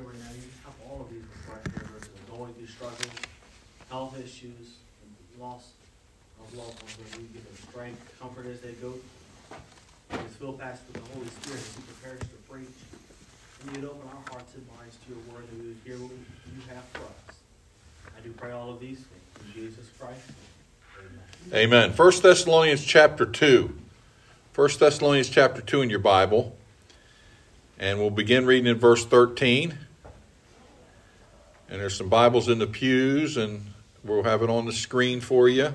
pray right now you help all of these refresh members that are going through struggles, health issues, and loss of loved ones, that we give them strength, comfort as they go. And as Phil passed with the Holy Spirit as he prepares to preach. And you'd open our hearts and minds to your word, and we would hear what you have for us. I do pray all of these things in Jesus Christ. Amen. Amen. 1 Thessalonians chapter 2. 1 Thessalonians chapter 2 in your Bible. And we'll begin reading in verse 13. And there's some Bibles in the pews, and we'll have it on the screen for you.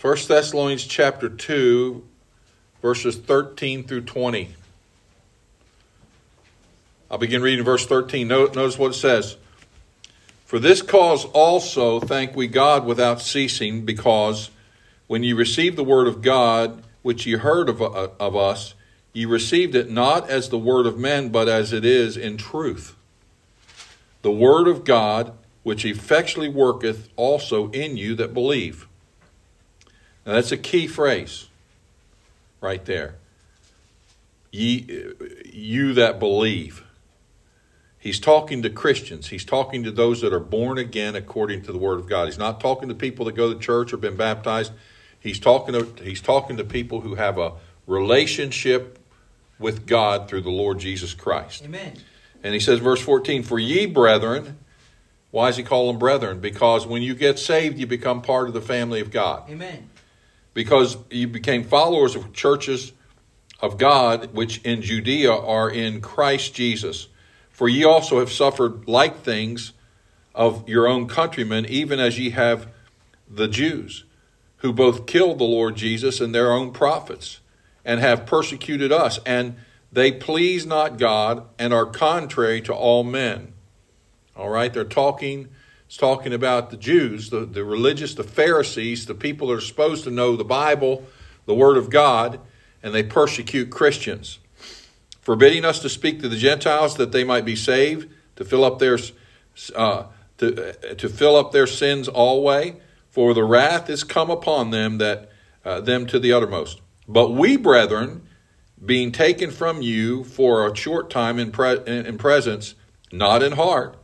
1 Thessalonians chapter 2, verses 13 through 20. I'll begin reading verse 13. Notice what it says. For this cause also thank we God without ceasing, because when ye received the word of God, which ye heard of, uh, of us, ye received it not as the word of men, but as it is in truth. The word of God, which effectually worketh also in you that believe. Now that's a key phrase right there. Ye, you that believe. He's talking to Christians. He's talking to those that are born again according to the Word of God. He's not talking to people that go to church or been baptized. He's talking to, he's talking to people who have a relationship with God through the Lord Jesus Christ. Amen. And he says, verse 14, For ye, brethren, why does he call them brethren? Because when you get saved, you become part of the family of God. Amen. Because you became followers of churches of God, which in Judea are in Christ Jesus. For ye also have suffered like things of your own countrymen, even as ye have the Jews, who both killed the Lord Jesus and their own prophets and have persecuted us, and they please not God and are contrary to all men. All right, they're talking, it's talking about the Jews, the, the religious, the Pharisees, the people that are supposed to know the Bible, the Word of God, and they persecute Christians, forbidding us to speak to the Gentiles that they might be saved, to fill up their uh, to, to fill up their sins always, for the wrath is come upon them that uh, them to the uttermost. But we, brethren, being taken from you for a short time in, pre- in presence, not in heart,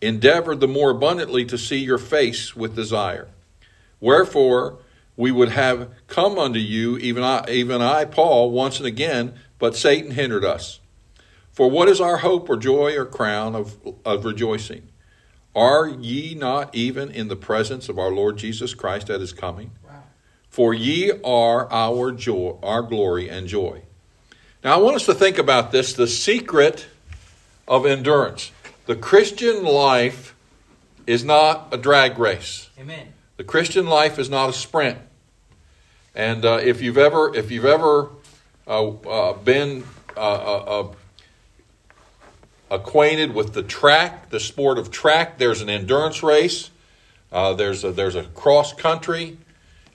endeavored the more abundantly to see your face with desire. Wherefore, we would have come unto you, even I, even I, Paul, once and again, but Satan hindered us. For what is our hope or joy or crown of, of rejoicing? Are ye not even in the presence of our Lord Jesus Christ at his coming? For ye are our joy, our glory and joy. Now I want us to think about this, the secret of endurance. The Christian life is not a drag race. Amen. The Christian life is not a sprint. And uh, if you've ever, if you've ever uh, uh, been uh, uh, uh, acquainted with the track, the sport of track, there's an endurance race. there's a, there's a cross country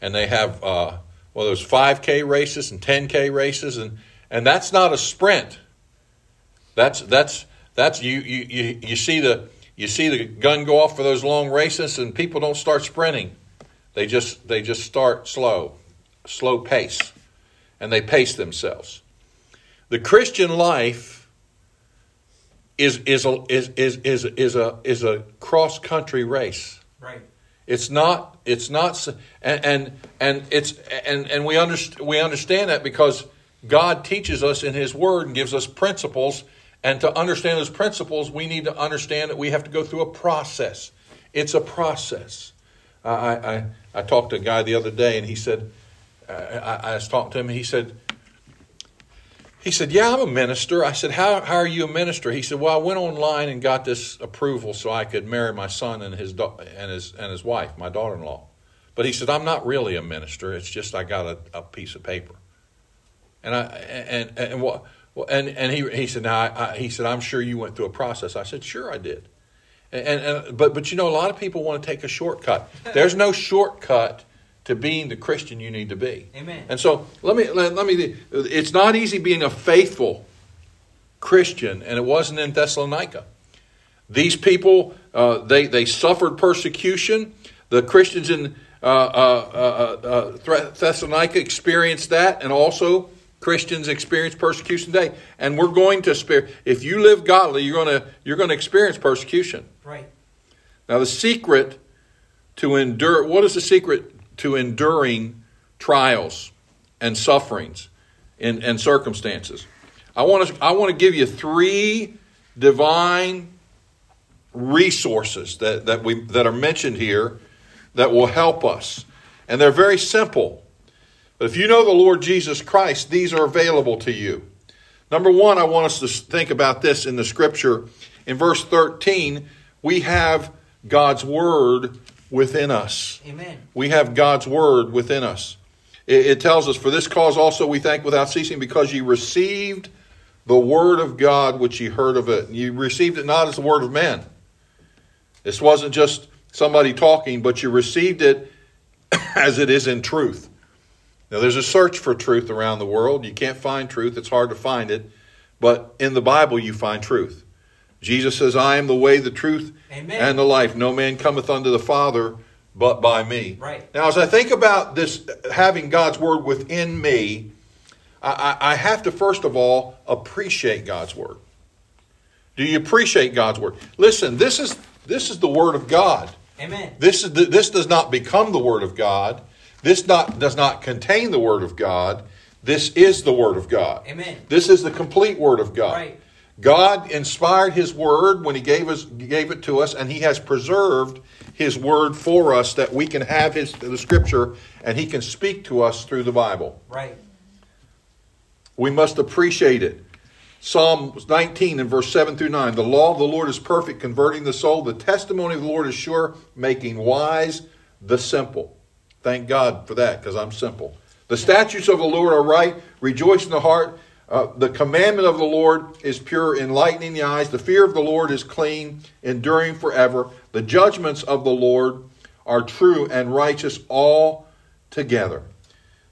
and they have uh, well, there's 5K races and 10K races, and and that's not a sprint. That's that's that's you you you, you see the you see the gun go off for those long races, and people don't start sprinting. They just they just start slow, slow pace, and they pace themselves. The Christian life is is a, is is is is a is a cross country race. Right. It's not. It's not. And and, and it's and and we understand we understand that because God teaches us in His Word and gives us principles. And to understand those principles, we need to understand that we have to go through a process. It's a process. I I, I talked to a guy the other day, and he said, uh, I, I was talking to him, and he said, he said, Yeah, I'm a minister. I said, how, how are you a minister? He said, Well, I went online and got this approval so I could marry my son and his, and his, and his wife, my daughter in law. But he said, I'm not really a minister. It's just I got a, a piece of paper. And I and and, and what and and he he said now I, I, he said I'm sure you went through a process. I said sure I did. And, and but but you know a lot of people want to take a shortcut. There's no shortcut to being the Christian you need to be. Amen. And so let me let, let me. It's not easy being a faithful Christian, and it wasn't in Thessalonica. These people uh, they they suffered persecution. The Christians in uh, uh, uh, uh Thessalonica experienced that, and also Christians experience persecution today, and we're going to experience. If you live godly, you're going to you're going to experience persecution. Right. Now, the secret to endure what is the secret to enduring trials and sufferings and, and circumstances? I want to I want to give you three divine resources that, that we that are mentioned here that will help us. And they're very simple. But if you know the Lord Jesus Christ, these are available to you. Number one, I want us to think about this in the scripture. In verse 13, we have God's word within us. Amen. We have God's word within us. It, it tells us, For this cause also we thank without ceasing, because ye received the word of God which ye heard of it. And You received it not as the word of men. This wasn't just somebody talking, but you received it as it is in truth. Now, there's a search for truth around the world. You can't find truth, it's hard to find it. But in the Bible, you find truth. Jesus says, I am the way, the truth, Amen. and the life. No man cometh unto the Father but by me. Right. Now, as I think about this, having God's word within me, I, I have to first of all appreciate God's word. Do you appreciate God's word? Listen, this is this is the word of God. Amen. This is the, this does not become the word of God. This not does not contain the word of God. This is the word of God. Amen. This is the complete word of God. Right. God inspired his word when he gave us gave it to us and he has preserved his word for us that we can have his the scripture and he can speak to us through the Bible. Right. We must appreciate it. Psalm 19 and verse 7 through 9. The law of the Lord is perfect, converting the soul. The testimony of the Lord is sure, making wise the simple. Thank God for that, because I'm simple. The statutes of the Lord are right, rejoice in the heart. Uh, the commandment of the Lord is pure, enlightening the eyes. The fear of the Lord is clean, enduring forever. The judgments of the Lord are true and righteous altogether.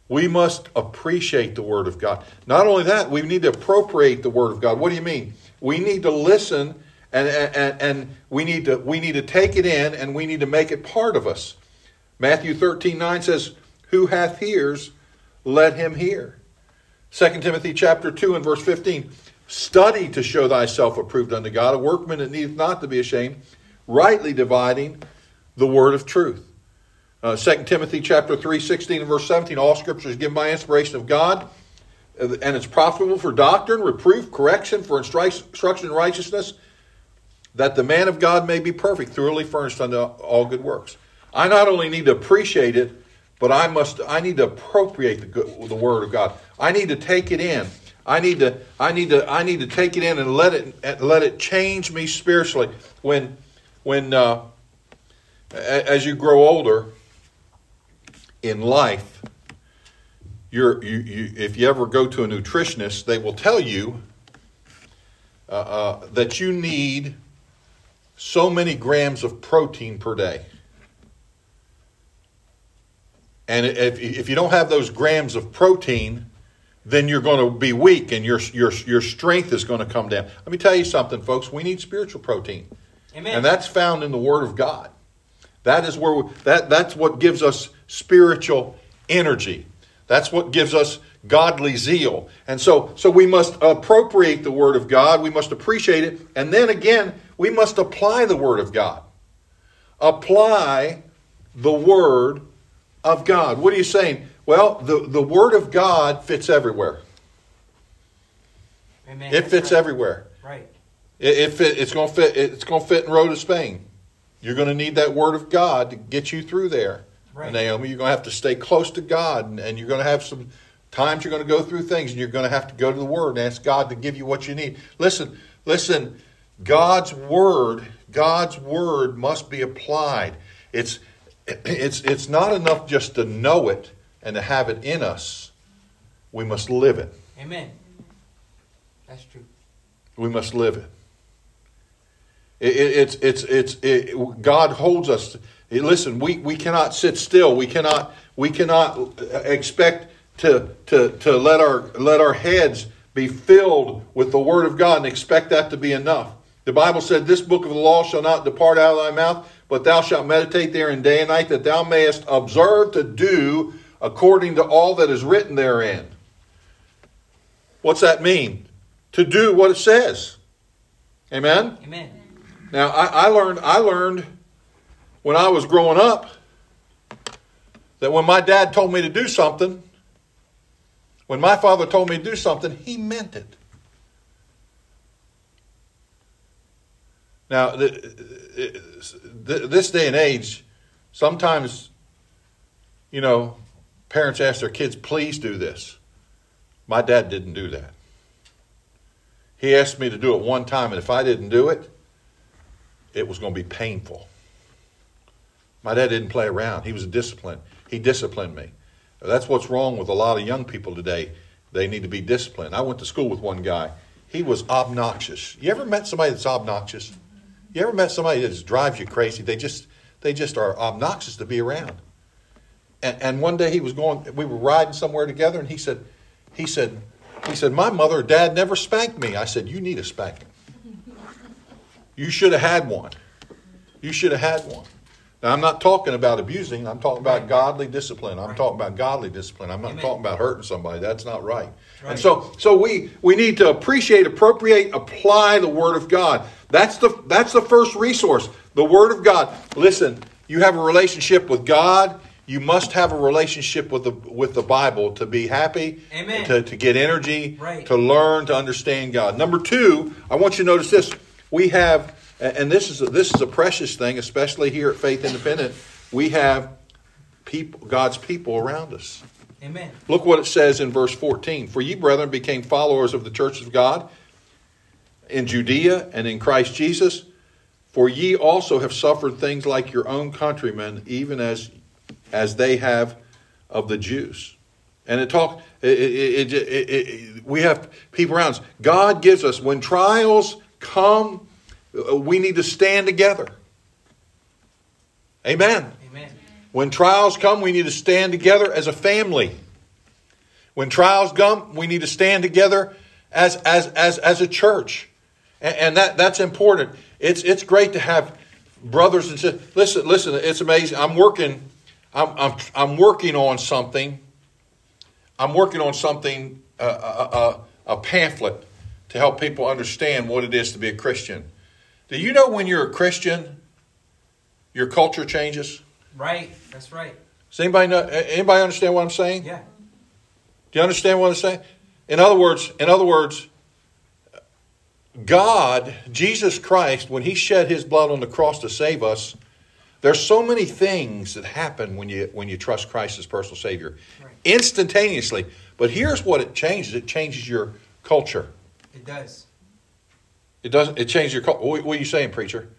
We must appreciate the Word of God. Not only that, we need to appropriate the Word of God. What do you mean? We need to listen and, and, and we, need to, we need to take it in and we need to make it part of us. Matthew 13 9 says, Who hath ears, let him hear. 2 Timothy chapter 2 and verse 15. Study to show thyself approved unto God, a workman that needeth not to be ashamed, rightly dividing the word of truth. Uh, 2 Timothy chapter 3, 16 and verse 17. All scripture is given by inspiration of God, uh, and it's profitable for doctrine, reproof, correction, for instruction in righteousness, that the man of God may be perfect, thoroughly furnished unto all good works. I not only need to appreciate it, but I must I need to appropriate the, good, the word of God. I need to take it in. I need to I need to I need to take it in and let it let it change me spiritually. When when uh, as you grow older in life, you're, you, you, if you ever go to a nutritionist, they will tell you uh, uh, that you need so many grams of protein per day. And if, if you don't have those grams of protein, then you're going to be weak and your, your, your strength is going to come down. Let me tell you something, folks. We need spiritual protein. Amen. And that's found in the Word of God. That is where we, that, that's what gives us spiritual energy. That's what gives us godly zeal. And so, so we must appropriate the Word of God. We must appreciate it. And then again, we must apply the Word of God. Apply the Word of God. What are you saying? Well, the, the Word of God fits everywhere. Amen. It fits right. everywhere. Right. It, it fit, it's going to fit. It's going to fit in Road to Spain. You're going to need that Word of God to get you through there. Right. Naomi, you're going to have to stay close to God, and, and you're going to have some times you're going to go through things, and you're going to have to go to the Word and ask God to give you what you need. Listen, listen. God's Word, God's Word must be applied. It's it's it's not enough just to know it and to have it in us. We must live it. Amen. That's true. We must live it. It, it, it's it's it's it, God holds us. listen, we, we cannot sit still. We cannot we cannot uh, expect to to to let our let our heads be filled with the Word of God and expect that to be enough. The Bible said, "This book of the law shall not depart out of thy mouth, but thou shalt meditate therein day and night, that thou mayest observe to do according to all that is written therein." What's that mean? To do what it says. Amen? Amen. Now I, I learned I learned when I was growing up that when my dad told me to do something, when my father told me to do something, he meant it. Now, this day and age, sometimes, you know, parents ask their kids, please do this. My dad didn't do that. He asked me to do it one time, and if I didn't do it, it was going to be painful. My dad didn't play around. He was a discipline. He disciplined me. That's what's wrong with a lot of young people today. They need to be disciplined. I went to school with one guy. He was obnoxious. You ever met somebody that's obnoxious? You ever met somebody that just drives you crazy? They just they just are obnoxious to be around. And, and one day he was going. We were riding somewhere together, and he said, he said, he said, my mother or dad never spanked me. I said, you need a spanking. You should have had one. You should have had one. Now, I'm not talking about abusing. I'm talking about godly discipline. I'm right. talking about godly discipline. I'm not Amen. talking about hurting somebody. That's not right. right. And so, so we we need to appreciate, appropriate, apply the Word of God. That's the that's the first resource. The Word of God. Listen, you have a relationship with God. You must have a relationship with the with the Bible to be happy, Amen. To, to get energy, right. to learn, to understand God. Number two, I want you to notice this. We have and this is a, this is a precious thing, especially here at Faith Independent. We have people, God's people around us. Amen. Look what it says in verse 14. For ye, brethren, became followers of the church of God in Judea and in Christ Jesus. For ye also have suffered things like your own countrymen, even as as they have of the Jews. And it talk it, it, it, we have people around us. God gives us when trials come we need to stand together. Amen. Amen. When trials come, we need to stand together as a family. When trials come, we need to stand together as, as, as, as a church. And, and that, that's important. It's, it's great to have brothers and sisters. Listen, listen, it's amazing. I'm working, I'm, I'm, I'm working on something. I'm working on something, uh, a, a, a pamphlet to help people understand what it is to be a Christian. Do you know when you're a Christian, your culture changes? Right, that's right. Does anybody know, anybody understand what I'm saying? Yeah. Do you understand what I'm saying? In other words, in other words, God, Jesus Christ, when He shed His blood on the cross to save us, there's so many things that happen when you when you trust Christ as personal Savior, right. instantaneously. But here's what it changes: it changes your culture. It does. It doesn't. It changed your. What, what are you saying, preacher?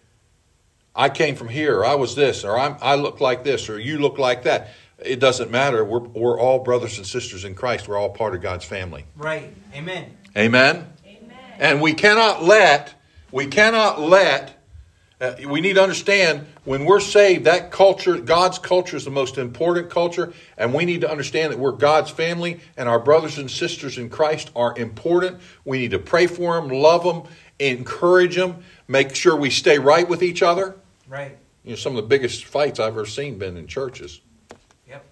I came from here, or I was this, or I'm, I look like this, or you look like that. It doesn't matter. We're, we're all brothers and sisters in Christ. We're all part of God's family. Right. Amen. Amen. Amen. And we cannot let, we cannot let, uh, we need to understand when we're saved, that culture, God's culture is the most important culture, and we need to understand that we're God's family, and our brothers and sisters in Christ are important. We need to pray for them, love them, encourage them, make sure we stay right with each other. Right. You know, some of the biggest fights I've ever seen been in churches. Yep.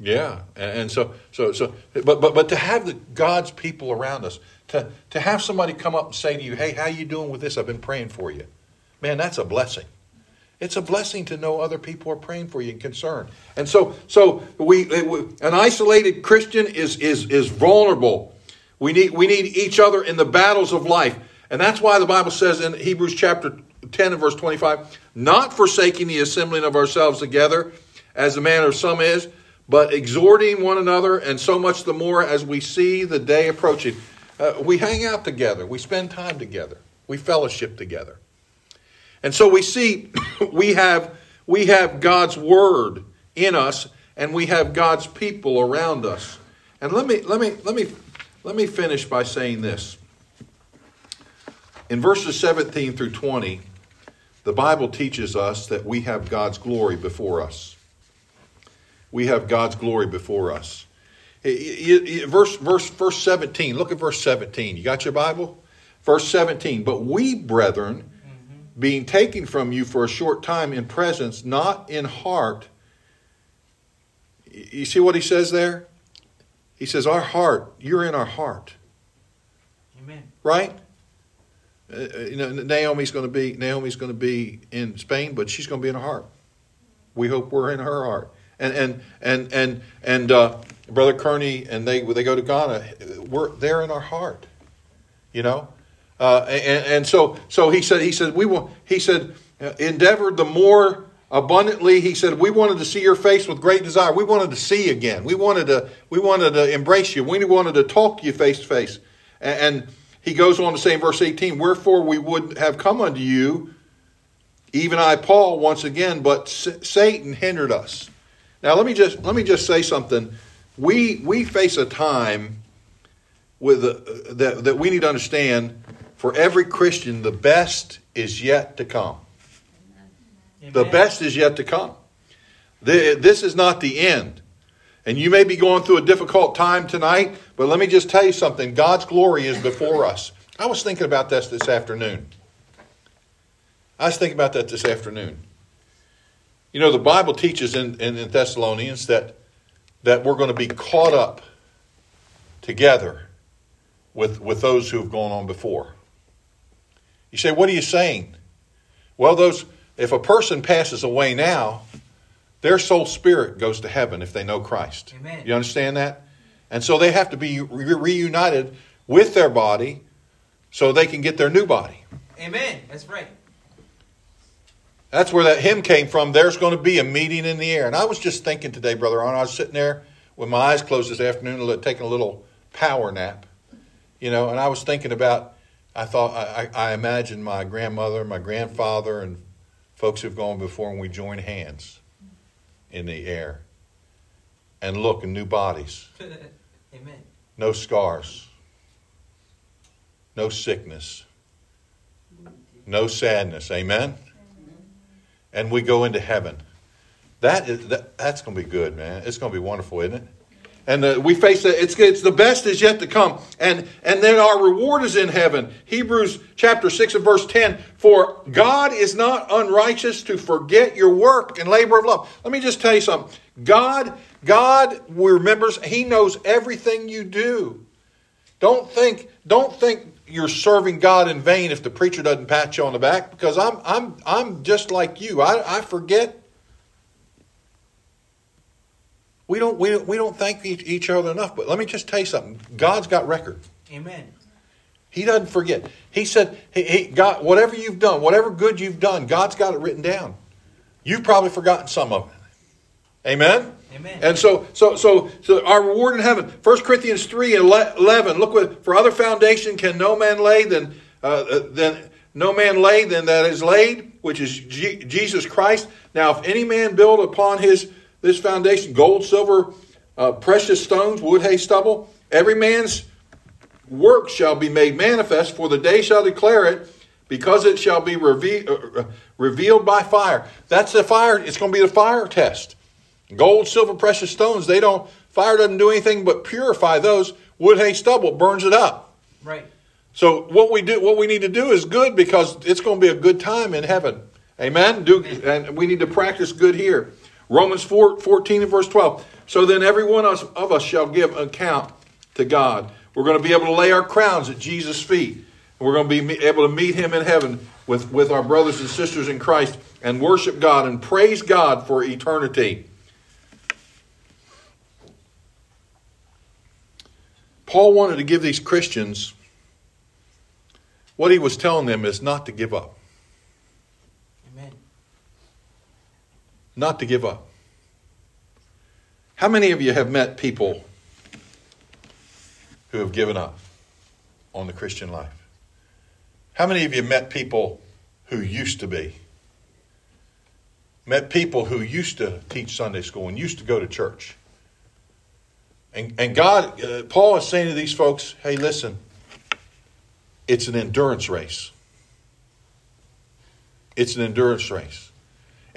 Yeah, and, and, so so so, but but but to have the God's people around us, to to have somebody come up and say to you, "Hey, how you doing with this? I've been praying for you." Man, that's a blessing. It's a blessing to know other people are praying for you and concerned. And so so we an isolated Christian is is is vulnerable we need, we need each other in the battles of life. And that's why the Bible says in Hebrews chapter 10 and verse 25, not forsaking the assembling of ourselves together, as the manner of some is, but exhorting one another, and so much the more as we see the day approaching. Uh, we hang out together, we spend time together, we fellowship together. And so we see we have, we have God's word in us, and we have God's people around us. And let me, let me, let me let me finish by saying this. In verses 17 through 20, the Bible teaches us that we have God's glory before us. We have God's glory before us. Verse, verse, verse 17, look at verse 17. You got your Bible? Verse 17, but we, brethren, mm-hmm. being taken from you for a short time in presence, not in heart. You see what he says there? He says, Our heart, you're in our heart. Amen. Right? Uh, you know, Naomi's going to be Naomi's going to be in Spain, but she's going to be in our heart. We hope we're in her heart. And and and and and uh, brother Kearney and they they go to Ghana. We're they're in our heart. You know, uh, and and so so he said he said we will he said endeavor the more abundantly he said we wanted to see your face with great desire. We wanted to see you again. We wanted to we wanted to embrace you. We wanted to talk to you face to face. And he goes on to say in verse 18 wherefore we would have come unto you even i paul once again but satan hindered us. Now let me just let me just say something. We we face a time with uh, that that we need to understand for every christian the best is yet to come Amen. The best is yet to come. This is not the end. And you may be going through a difficult time tonight, but let me just tell you something God's glory is before us. I was thinking about this this afternoon. I was thinking about that this afternoon. You know, the Bible teaches in, in, in Thessalonians that, that we're going to be caught up together with, with those who have gone on before. You say, what are you saying? Well, those if a person passes away now, their soul spirit goes to heaven if they know Christ. Amen. You understand that? And so they have to be re- reunited with their body so they can get their new body. Amen. That's right. That's where that hymn came from. There's going to be a meeting in the air. And I was just thinking today, Brother Arnold, I was sitting there with my eyes closed this afternoon, taking a little power nap, you know, and I was thinking about, I thought, I, I imagined my grandmother, my grandfather, and folks who've gone before and we join hands in the air and look in new bodies. Amen. No scars. No sickness. No sadness. Amen. And we go into heaven. That is that, that's going to be good, man. It's going to be wonderful, isn't it? And uh, we face it. It's, it's the best is yet to come. And, and then our reward is in heaven. Hebrews chapter 6 and verse 10. For God is not unrighteous to forget your work and labor of love. Let me just tell you something. God, God remembers, He knows everything you do. Don't think, don't think you're serving God in vain if the preacher doesn't pat you on the back, because I'm, I'm, I'm just like you. I, I forget We don't, we we don't thank each other enough. But let me just tell you something God's got record. Amen. He doesn't forget. He said, he, he, God, whatever you've done, whatever good you've done, God's got it written down. You've probably forgotten some of it. Amen? Amen. And so, so, so, so our reward in heaven. 1 Corinthians 3 and 11. Look what, for other foundation can no man lay than, uh, uh, than no man lay than that is laid, which is G- Jesus Christ. Now, if any man build upon his this foundation gold, silver, uh, precious stones, wood, hay, stubble. Every man's work shall be made manifest, for the day shall declare it, because it shall be reve- uh, uh, revealed by fire. That's the fire, it's going to be the fire test. Gold, silver, precious stones, they don't, fire doesn't do anything but purify those. Wood, hay, stubble burns it up. Right. So what we do, what we need to do is good because it's going to be a good time in heaven. Amen. Do and we need to practice good here. Romans 4, 14 and verse 12. So then every one of us shall give account to God. We're going to be able to lay our crowns at Jesus' feet. We're going to be able to meet him in heaven with, with our brothers and sisters in Christ and worship God and praise God for eternity. Paul wanted to give these Christians what he was telling them is not to give up. Not to give up. How many of you have met people who have given up on the Christian life? How many of you met people who used to be? Met people who used to teach Sunday school and used to go to church. And, and God, uh, Paul is saying to these folks, hey, listen, it's an endurance race. It's an endurance race.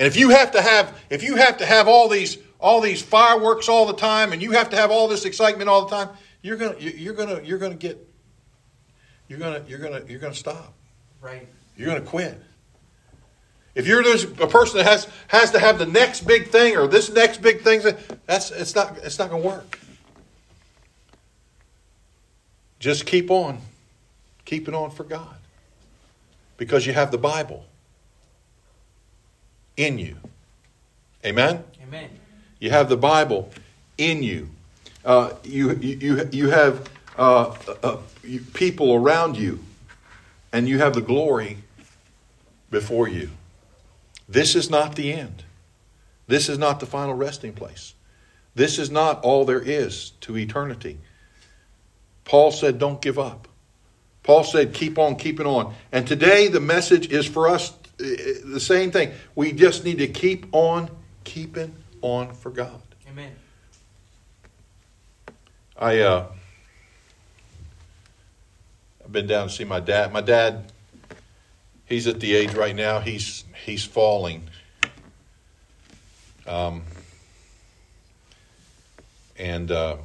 And if you have to have if you have to have all these all these fireworks all the time and you have to have all this excitement all the time, you're gonna you're gonna you're gonna get you're gonna you're gonna you're gonna stop. Right. You're gonna quit. If you're a person that has has to have the next big thing or this next big thing, that's it's not it's not gonna work. just keep on. Keep it on for God. Because you have the Bible in you. Amen? Amen. You have the Bible in you. Uh, you, you, you have uh, uh, you, people around you, and you have the glory before you. This is not the end. This is not the final resting place. This is not all there is to eternity. Paul said, Don't give up. Paul said, Keep on keeping on. And today the message is for us the same thing. We just need to keep on keeping on for God. Amen. I uh, I've been down to see my dad. My dad, he's at the age right now. He's he's falling. Um, and uh,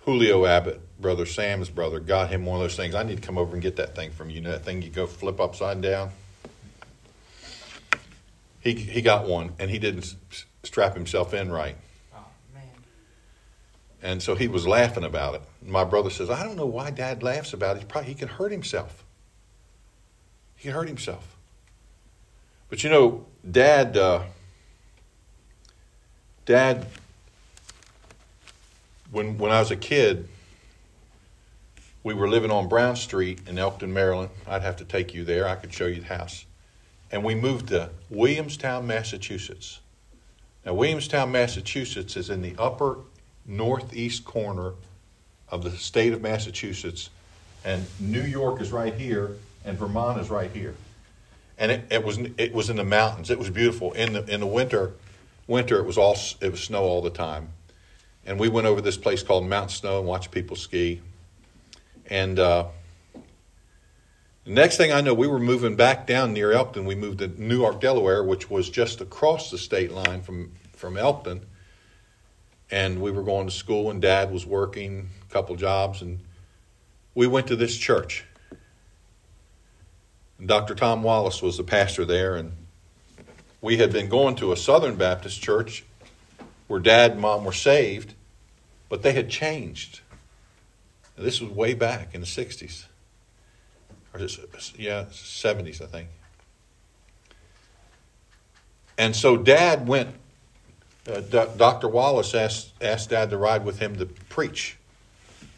Julio Abbott, brother Sam's brother, got him one of those things. I need to come over and get that thing from you. You know that thing you go flip upside down. He he got one, and he didn't strap himself in right. Oh, man. And so he was laughing about it. My brother says, I don't know why dad laughs about it. He probably he can hurt himself. He can hurt himself. But you know, dad uh, dad when when I was a kid, we were living on Brown Street in Elkton, Maryland. I'd have to take you there. I could show you the house. And we moved to Williamstown, Massachusetts. Now, Williamstown, Massachusetts is in the upper northeast corner of the state of Massachusetts, and New York is right here, and Vermont is right here. And it, it was it was in the mountains. It was beautiful. In the in the winter, winter it was all it was snow all the time, and we went over this place called Mount Snow and watched people ski. And uh, the next thing I know, we were moving back down near Elkton. We moved to Newark, Delaware, which was just across the state line from, from Elkton. And we were going to school, and Dad was working a couple jobs. And we went to this church. And Dr. Tom Wallace was the pastor there. And we had been going to a Southern Baptist church where Dad and Mom were saved, but they had changed. Now, this was way back in the 60s or yeah, 70s, I think. And so Dad went. Uh, Dr. Wallace asked asked Dad to ride with him to preach,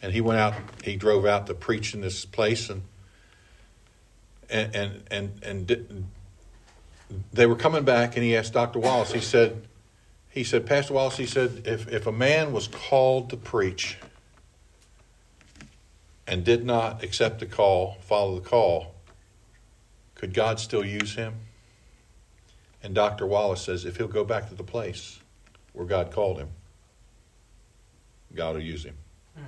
and he went out. He drove out to preach in this place, and and and and, and they were coming back, and he asked Dr. Wallace. He said, he said, Pastor Wallace. He said, if if a man was called to preach and did not accept the call, follow the call, could God still use him? And Dr. Wallace says if he'll go back to the place where God called him, God will use him. Hmm.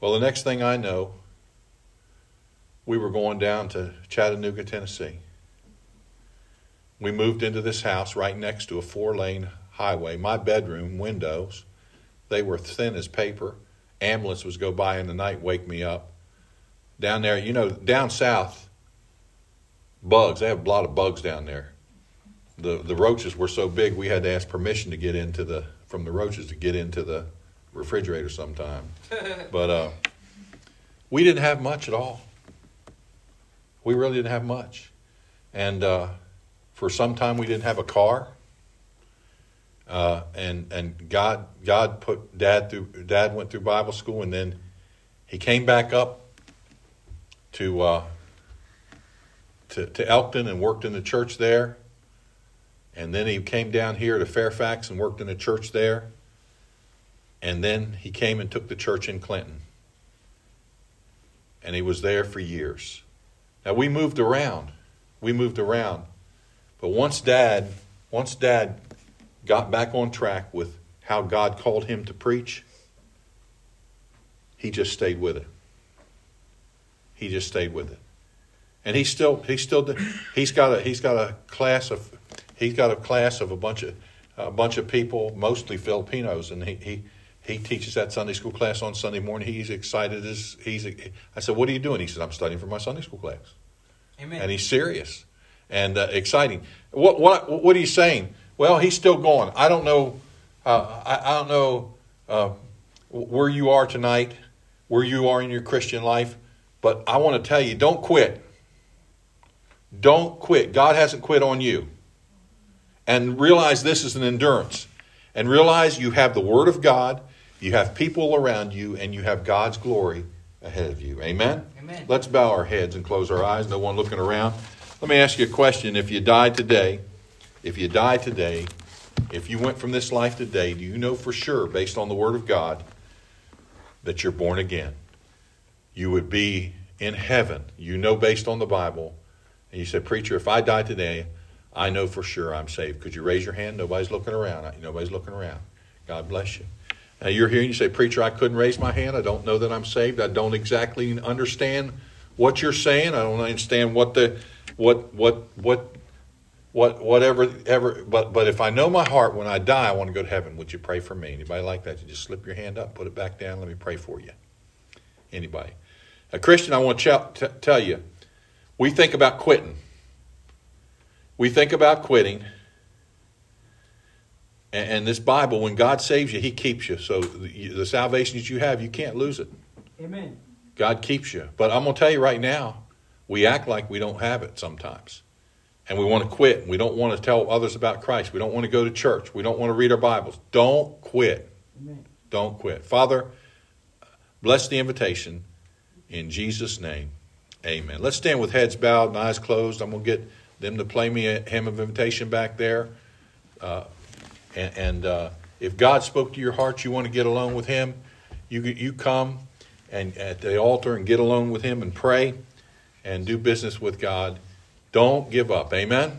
Well, the next thing I know, we were going down to Chattanooga, Tennessee. We moved into this house right next to a four lane highway. My bedroom windows, they were thin as paper ambulance was go by in the night, wake me up. Down there, you know, down south, bugs. They have a lot of bugs down there. The the roaches were so big we had to ask permission to get into the from the roaches to get into the refrigerator sometime. but uh, we didn't have much at all. We really didn't have much, and uh, for some time we didn't have a car. Uh, and and God God put dad through dad went through Bible school and then he came back up to uh, to to Elkton and worked in the church there, and then he came down here to Fairfax and worked in the church there, and then he came and took the church in Clinton, and he was there for years. Now we moved around, we moved around, but once dad once dad got back on track with how God called him to preach, he just stayed with it. He just stayed with it. And he's still he's still he's got a he's got a class of he's got a class of a bunch of a bunch of people, mostly Filipinos, and he he he teaches that Sunday school class on Sunday morning. He's excited as he's. I said, "What are you doing?" He says, "I'm studying for my Sunday school class." Amen. And he's serious and uh, exciting. What what what are you saying? Well, he's still going. I don't know. Uh, I, I, don't know uh, where you are tonight, where you are in your Christian life, but I want to tell you don't quit. Don't quit. God hasn't quit on you. And realize this is an endurance. And realize you have the Word of God, you have people around you, and you have God's glory ahead of you. Amen? Amen. Let's bow our heads and close our eyes. No one looking around. Let me ask you a question. If you died today, if you die today, if you went from this life today, do you know for sure, based on the Word of God, that you're born again? You would be in heaven. You know, based on the Bible. And you said, Preacher, if I die today, I know for sure I'm saved. Could you raise your hand? Nobody's looking around. Nobody's looking around. God bless you. Now you're here and you say, Preacher, I couldn't raise my hand. I don't know that I'm saved. I don't exactly understand what you're saying. I don't understand what the what what what what whatever ever but but if I know my heart when I die, I want to go to heaven. Would you pray for me? Anybody like that? You just slip your hand up, put it back down. Let me pray for you. Anybody? A Christian, I want to t- tell you, we think about quitting. We think about quitting. And, and this Bible, when God saves you, He keeps you. So the, the salvation that you have, you can't lose it. Amen. God keeps you. But I'm going to tell you right now, we act like we don't have it sometimes. And we want to quit. We don't want to tell others about Christ. We don't want to go to church. We don't want to read our Bibles. Don't quit. Amen. Don't quit. Father, bless the invitation in Jesus' name. Amen. Let's stand with heads bowed and eyes closed. I'm going to get them to play me a hymn of invitation back there. Uh, and, and uh, if God spoke to your heart, you want to get alone with Him, you you come and at the altar and get alone with Him and pray and do business with God. Don't give up. Amen.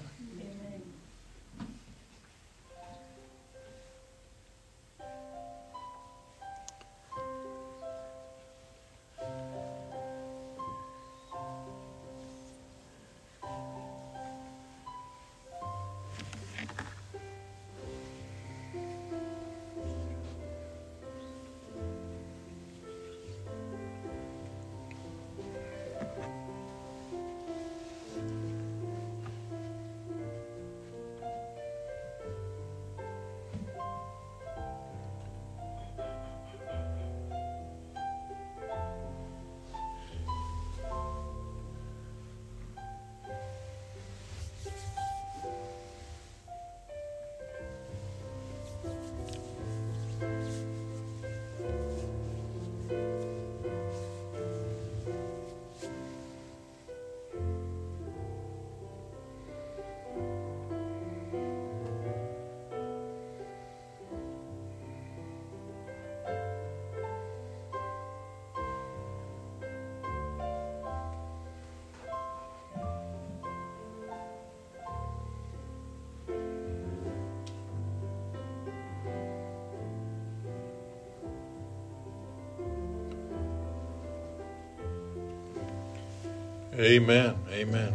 Amen. Amen.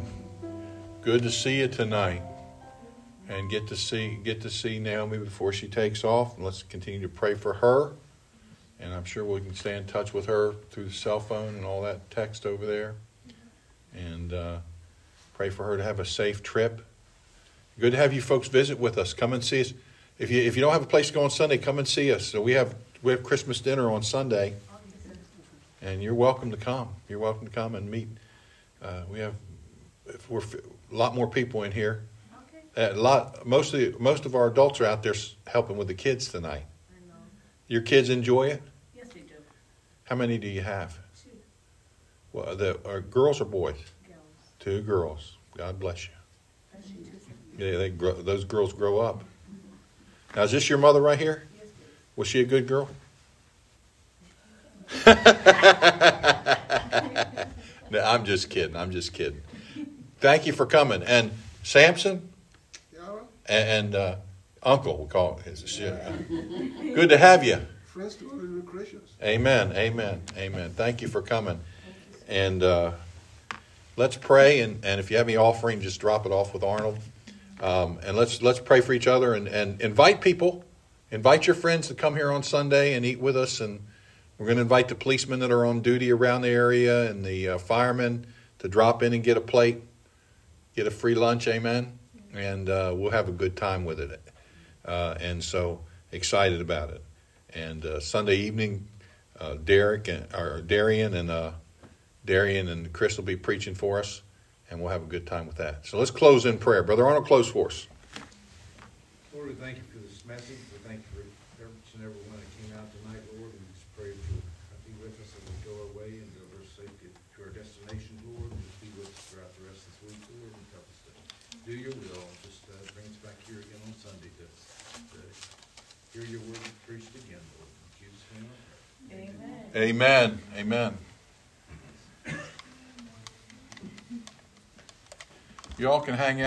Good to see you tonight. And get to see get to see Naomi before she takes off. And let's continue to pray for her. And I'm sure we can stay in touch with her through the cell phone and all that text over there. And uh, pray for her to have a safe trip. Good to have you folks visit with us. Come and see us. If you if you don't have a place to go on Sunday, come and see us. So we have we have Christmas dinner on Sunday. And you're welcome to come. You're welcome to come and meet uh, we have if we're a lot more people in here. Okay. A lot. Most of the, most of our adults are out there helping with the kids tonight. I know. Your kids enjoy it. Yes, they do. How many do you have? Two Well, the are girls or boys? girls. Two girls. God bless you. She just, Yeah, they grow, those girls grow up. Now, is this your mother right here? yes. Was she a good girl? no, I'm just kidding. I'm just kidding. Thank you for coming. And Samson Yeah, and, and uh, Uncle, we call it. Is- uh, Good to have you. friends to other Christians. Amen. Amen. Amen. Thank you for coming. And uh, let's pray. And, and if you have any offering, just drop it off with Arnold. Um, and let's let's pray for each other and, and invite people. Invite your friends to come here on Sunday and eat with us. And we're going to invite the policemen that are on duty around the area and the uh, firemen to drop in and get a plate, get a free lunch, amen. And uh, we'll have a good time with it. Uh, and so excited about it. And uh, Sunday evening, uh, Derek and or Darian and uh, Darian and Chris will be preaching for us, and we'll have a good time with that. So let's close in prayer, brother Arnold. Close for us. Lord, we thank you for this message. do your will. Just uh, bring us back here again on Sunday to, to hear your word preached again, Lord. In Jesus' name Amen. Amen. Amen. Y'all can hang out.